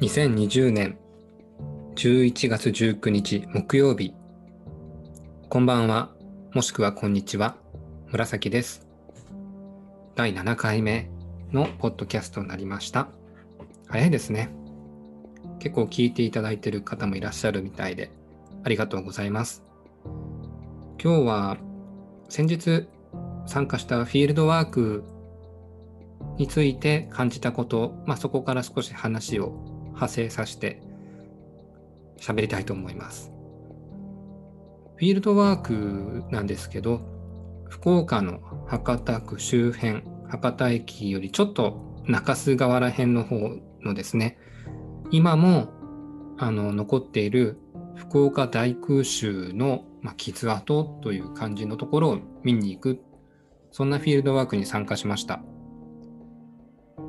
2020年11月19日木曜日。こんばんは。もしくはこんにちは。紫です。第7回目のポッドキャストになりました。早いですね。結構聞いていただいている方もいらっしゃるみたいでありがとうございます。今日は先日参加したフィールドワークについて感じたこと、まあ、そこから少し話を派生させて喋りたいと思います。フィールドワークなんですけど、福岡の博多区周辺、博多駅よりちょっと中洲河原辺の方のですね、今もあの残っている福岡大空襲の、まあ、傷跡という感じのところを見に行く、そんなフィールドワークに参加しました。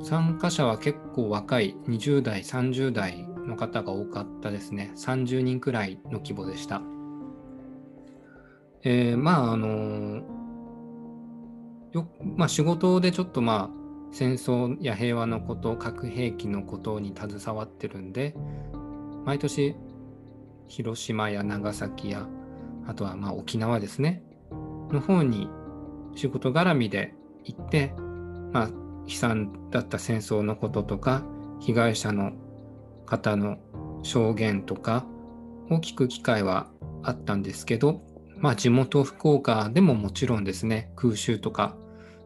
参加者は結構若い20代、30代の方が多かったですね。30人くらいの規模でした。えー、まあ、あのよまあ、仕事でちょっとまあ、戦争や平和のこと、核兵器のことに携わってるんで、毎年、広島や長崎や、あとはまあ沖縄ですね、の方に仕事絡みで行って、まあ、悲惨だった戦争のこととか被害者の方の証言とかを聞く機会はあったんですけど、まあ、地元福岡でももちろんですね空襲とか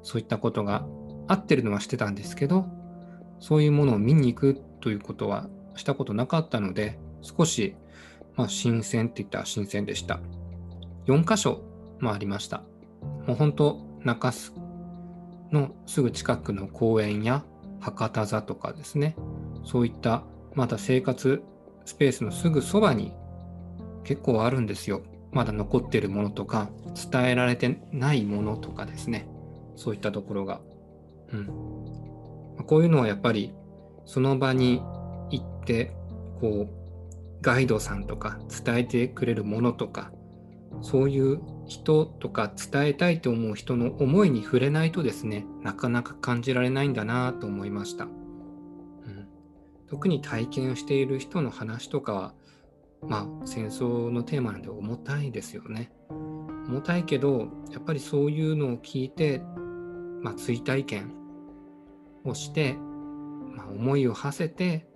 そういったことがあってるのはしてたんですけどそういうものを見に行くということはしたことなかったので少し、まあ、新鮮って言ったら新鮮でした。4箇所もありました。もう本当中洲のすぐ近くの公園や博多座とかですね。そういったまだ生活スペースのすぐそばに結構あるんですよ。まだ残ってるものとか伝えられてないものとかですね。そういったところが、うん、こういうのはやっぱりその場に行ってこうガイドさんとか伝えてくれるものとかそういう人とか伝えたいと思う人の思いに触れないとですねなかなか感じられないんだなと思いました、うん、特に体験をしている人の話とかはまあ戦争のテーマなんで重たいですよね。重たいけどやっぱりそういうのを聞いて、まあ、追体験をして、まあ、思いを馳せて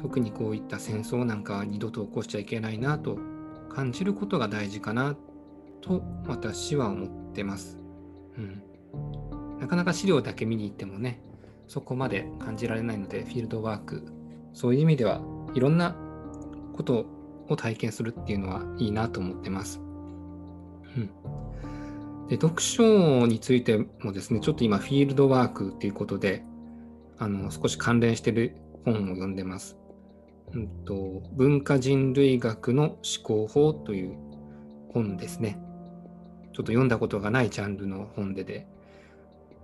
特にこういった戦争なんかは二度と起こしちゃいけないなと感じることが大事かなと私は思ってます。うん。なかなか資料だけ見に行ってもね、そこまで感じられないので、フィールドワーク、そういう意味ではいろんなことを体験するっていうのはいいなと思ってます。うん。で、読書についてもですね、ちょっと今、フィールドワークっていうことで、あの、少し関連してる本を読んでます。うんと、文化人類学の思考法という本ですね。ちょっと読んだことがないジャンルの本でで、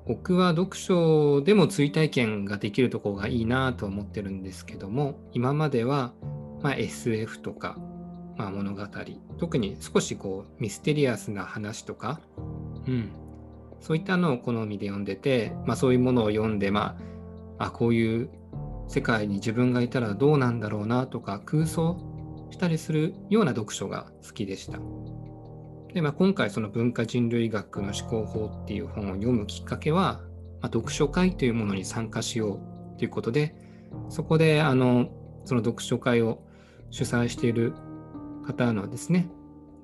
僕は読書でも追体験ができるところがいいなと思ってるんですけども、今までは、まあ、SF とか、まあ、物語、特に少しこうミステリアスな話とか、うん、そういったのを好みで読んでて、まあ、そういうものを読んで、まあ、あこういう世界に自分がいたらどうなんだろうなとか空想したりするような読書が好きでした。で、まあ、今回その文化人類学の思考法っていう本を読むきっかけは、まあ、読書会というものに参加しようということでそこであのその読書会を主催している方のですね、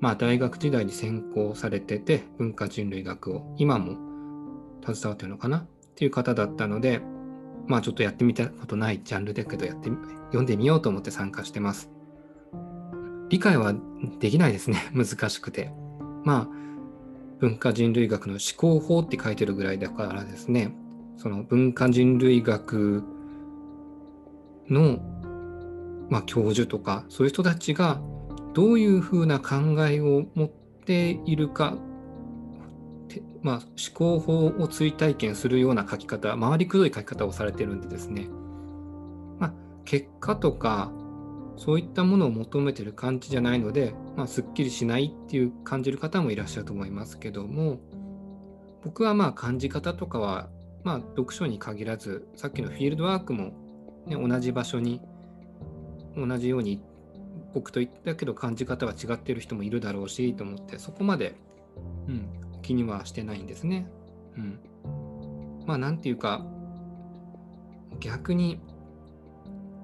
まあ、大学時代に専攻されてて文化人類学を今も携わってるのかな？っていう方だったのでまあちょっとやってみたことないジャンルだけどやって読んでみようと思って参加してます。理解はできないですね。難しくて。まあ文化人類学の思考法って書いてるぐらいだからですね、その文化人類学の、まあ、教授とかそういう人たちがどういうふうな考えを持っているかまあ、思考法を追体験するような書き方、回りくどい書き方をされてるんでですね、まあ、結果とか、そういったものを求めてる感じじゃないので、まあ、すっきりしないっていう感じる方もいらっしゃると思いますけども、僕はまあ感じ方とかは、まあ、読書に限らず、さっきのフィールドワークも、ね、同じ場所に同じように僕と言ったけど感じ方は違ってる人もいるだろうしと思ってそこまで、うん、気にはしてないんですね。うん、まあなんていうか逆に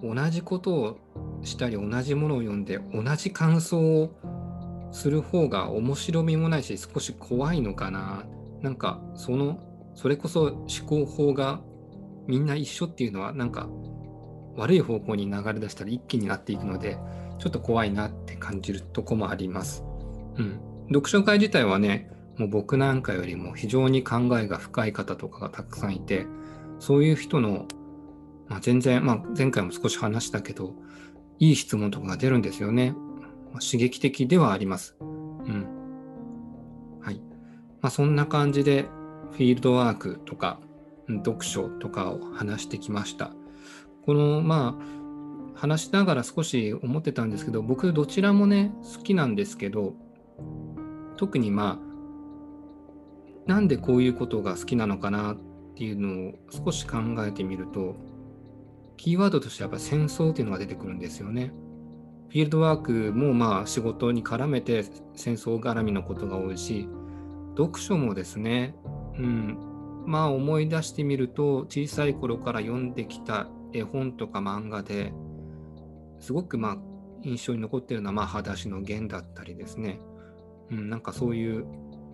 同じことをしたり同じものを読んで同じ感想をする方が面白みもないし少し怖いのかななんかそのそれこそ思考法がみんな一緒っていうのはなんか悪い方向に流れ出したら一気になっていくのでちょっと怖いなって感じるとこもあります。うん、読書会自体はねもう僕なんかよりも非常に考えが深い方とかがたくさんいてそういう人の、まあ、全然、まあ、前回も少し話したけどいい質問とかが出るんですよね。まあ、刺激的ではあります。うん。はい。まあ、そんな感じでフィールドワークとか読書とかを話してきました。このまあ話しながら少し思ってたんですけど僕どちらもね好きなんですけど特にまあなんでこういうことが好きなのかなっていうのを少し考えてみるとキーワードとしてやっぱ戦争っていうのが出てくるんですよね。フィールドワークもまあ仕事に絡めて戦争絡みのことが多いし読書もですね、うん、まあ思い出してみると小さい頃から読んできた絵本とか漫画ですごくまあ印象に残ってるのはまあ裸足の弦だったりですね、うん、なんかそういう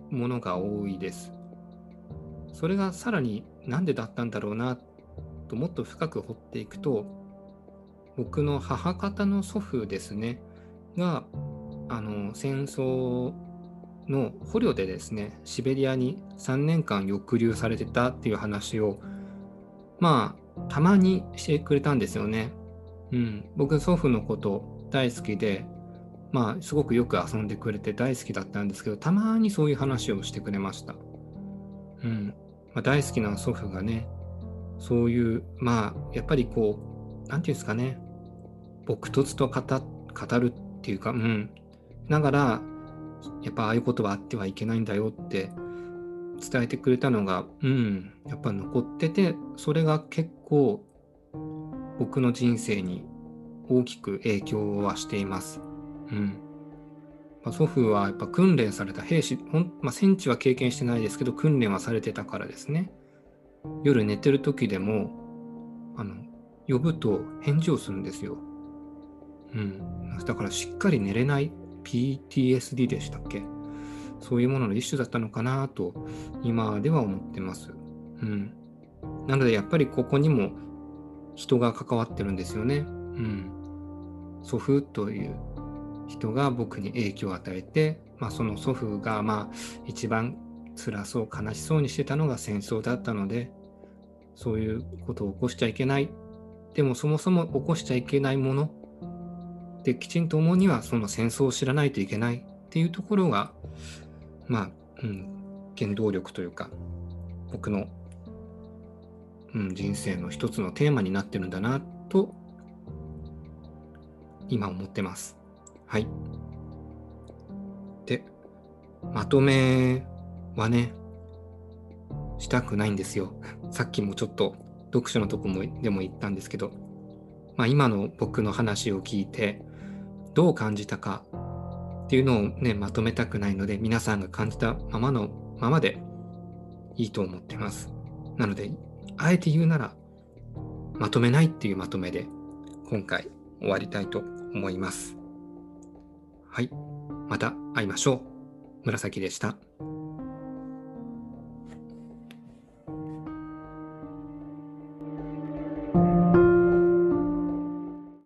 ものが多いです。それがさらに何でだったんだろうなっともっと深く掘っていくと僕の母方の祖父ですねがあの戦争の捕虜でですねシベリアに3年間抑留されてたっていう話をまあたまにしてくれたんですよね。うん、僕祖父のこと大好きでまあすごくよく遊んでくれて大好きだったんですけどたまにそういう話をしてくれました。うんまあ、大好きな祖父がねそういうまあやっぱりこう何て言うんですかね僕とつと語るっていうかうんながらやっぱああいうことはあってはいけないんだよって伝えてくれたのが、うん、やっぱ残ってて、それが結構僕の人生に大きく影響はしています。うん。祖父はやっぱ訓練された兵士、ほんまあ、戦地は経験してないですけど、訓練はされてたからですね。夜寝てる時でも、あの、呼ぶと返事をするんですよ。うん。だからしっかり寝れない PTSD でしたっけ？そういうものの一種だったのかなと今では思ってます。うん。なのでやっぱりここにも人が関わってるんですよね。うん。祖父という人が僕に影響を与えて、まあ、その祖父がまあ一番辛そう悲しそうにしてたのが戦争だったのでそういうことを起こしちゃいけないでもそもそも起こしちゃいけないものできちんと思うにはその戦争を知らないといけないっていうところがまあ、うん、原動力というか僕の、うん、人生の一つのテーマになってるんだなと今思ってます。はい。で、まとめはね、したくないんですよ。さっきもちょっと読書のとこもでも言ったんですけど、まあ、今の僕の話を聞いてどう感じたかっていうのをね、まとめたくないので、皆さんが感じたままのままでいいと思ってます。なので、あえて言うなら、まとめないっていうまとめで、今回終わりたいと思います。はい。また会いましょう。紫でした。